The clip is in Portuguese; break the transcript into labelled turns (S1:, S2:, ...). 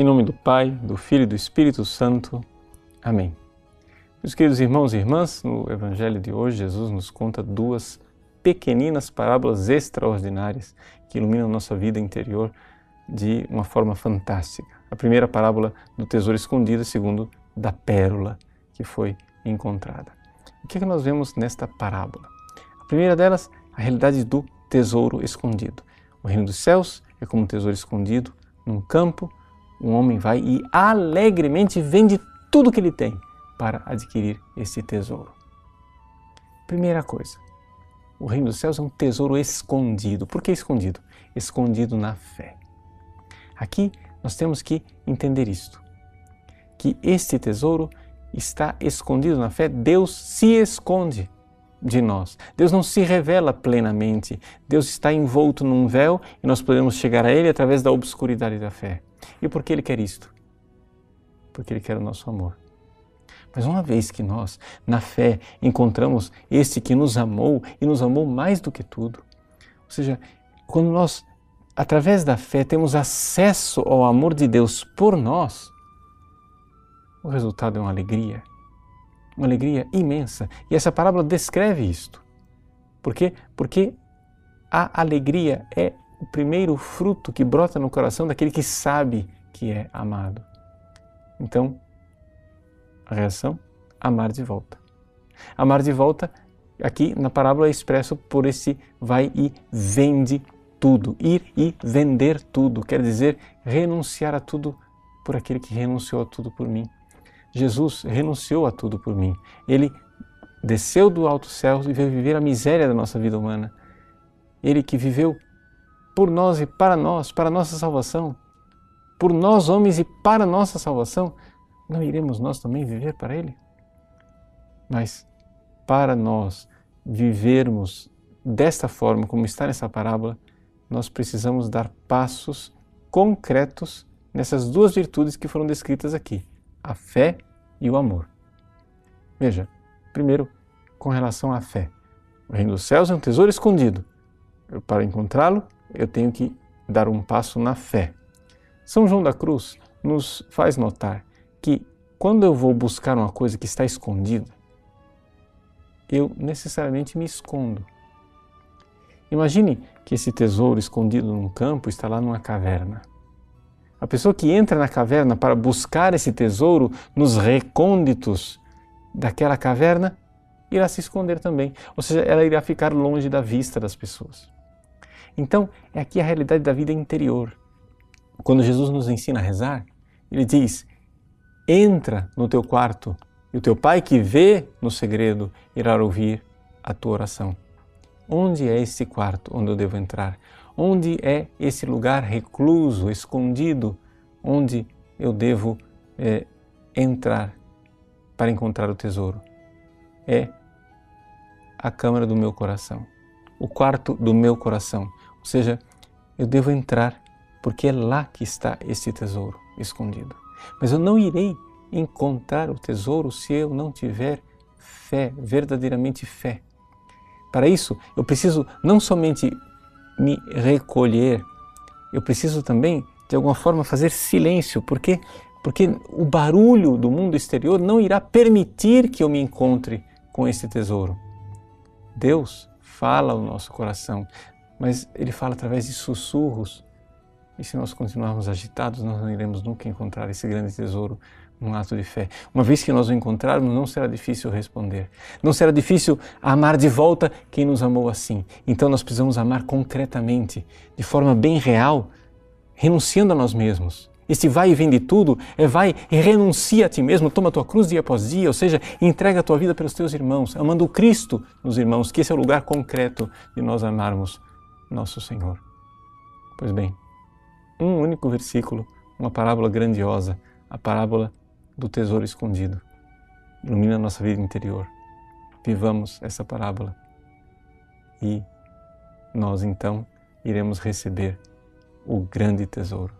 S1: Em nome do Pai, do Filho e do Espírito Santo. Amém. Meus queridos irmãos e irmãs, no Evangelho de hoje, Jesus nos conta duas pequeninas parábolas extraordinárias que iluminam nossa vida interior de uma forma fantástica. A primeira parábola do tesouro escondido, a segunda da pérola que foi encontrada. O que é que nós vemos nesta parábola? A primeira delas, a realidade do tesouro escondido. O reino dos céus é como um tesouro escondido num campo. Um homem vai e alegremente vende tudo que ele tem para adquirir esse tesouro. Primeira coisa, o reino dos céus é um tesouro escondido. Por que escondido? Escondido na fé. Aqui nós temos que entender isto: que este tesouro está escondido na fé, Deus se esconde de nós. Deus não se revela plenamente. Deus está envolto num véu e nós podemos chegar a Ele através da obscuridade da fé. E por que Ele quer isto? Porque Ele quer o nosso amor. Mas uma vez que nós, na fé, encontramos esse que nos amou e nos amou mais do que tudo, ou seja, quando nós, através da fé, temos acesso ao amor de Deus por nós, o resultado é uma alegria, uma alegria imensa. E essa parábola descreve isto. Por quê? Porque a alegria é o primeiro fruto que brota no coração daquele que sabe que é amado. Então, a reação? Amar de volta. Amar de volta, aqui na parábola é expresso por esse vai e vende tudo. Ir e vender tudo, quer dizer renunciar a tudo por aquele que renunciou a tudo por mim. Jesus renunciou a tudo por mim. Ele desceu do alto céu e veio viver a miséria da nossa vida humana. Ele que viveu por nós e para nós, para nossa salvação, por nós homens e para nossa salvação, não iremos nós também viver para Ele? Mas para nós vivermos desta forma, como está nessa parábola, nós precisamos dar passos concretos nessas duas virtudes que foram descritas aqui a fé e o amor. Veja, primeiro, com relação à fé. O reino dos céus é um tesouro escondido. Para encontrá-lo, eu tenho que dar um passo na fé. São João da Cruz nos faz notar que quando eu vou buscar uma coisa que está escondida, eu necessariamente me escondo. Imagine que esse tesouro escondido num campo está lá numa caverna. A pessoa que entra na caverna para buscar esse tesouro nos recônditos daquela caverna irá se esconder também, ou seja, ela irá ficar longe da vista das pessoas. Então, é aqui a realidade da vida interior. Quando Jesus nos ensina a rezar, ele diz: entra no teu quarto e o teu pai que vê no segredo irá ouvir a tua oração. Onde é esse quarto onde eu devo entrar? Onde é esse lugar recluso, escondido, onde eu devo é, entrar para encontrar o tesouro? É a câmara do meu coração, o quarto do meu coração. Ou seja, eu devo entrar porque é lá que está esse tesouro escondido. Mas eu não irei encontrar o tesouro se eu não tiver fé, verdadeiramente fé. Para isso, eu preciso não somente me recolher, eu preciso também, de alguma forma, fazer silêncio, porque porque o barulho do mundo exterior não irá permitir que eu me encontre com esse tesouro. Deus fala ao nosso coração, mas Ele fala através de sussurros. E se nós continuarmos agitados, nós não iremos nunca encontrar esse grande tesouro num ato de fé. Uma vez que nós o encontrarmos, não será difícil responder. Não será difícil amar de volta quem nos amou assim. Então nós precisamos amar concretamente, de forma bem real, renunciando a nós mesmos. Esse vai e vem de tudo é vai e renuncia a ti mesmo, toma a tua cruz dia após dia, ou seja, entrega a tua vida pelos teus irmãos, amando o Cristo nos irmãos, que esse é o lugar concreto de nós amarmos nosso Senhor. Pois bem, um único versículo, uma parábola grandiosa, a parábola do tesouro escondido. Ilumina a nossa vida interior. Vivamos essa parábola e nós então iremos receber o grande tesouro.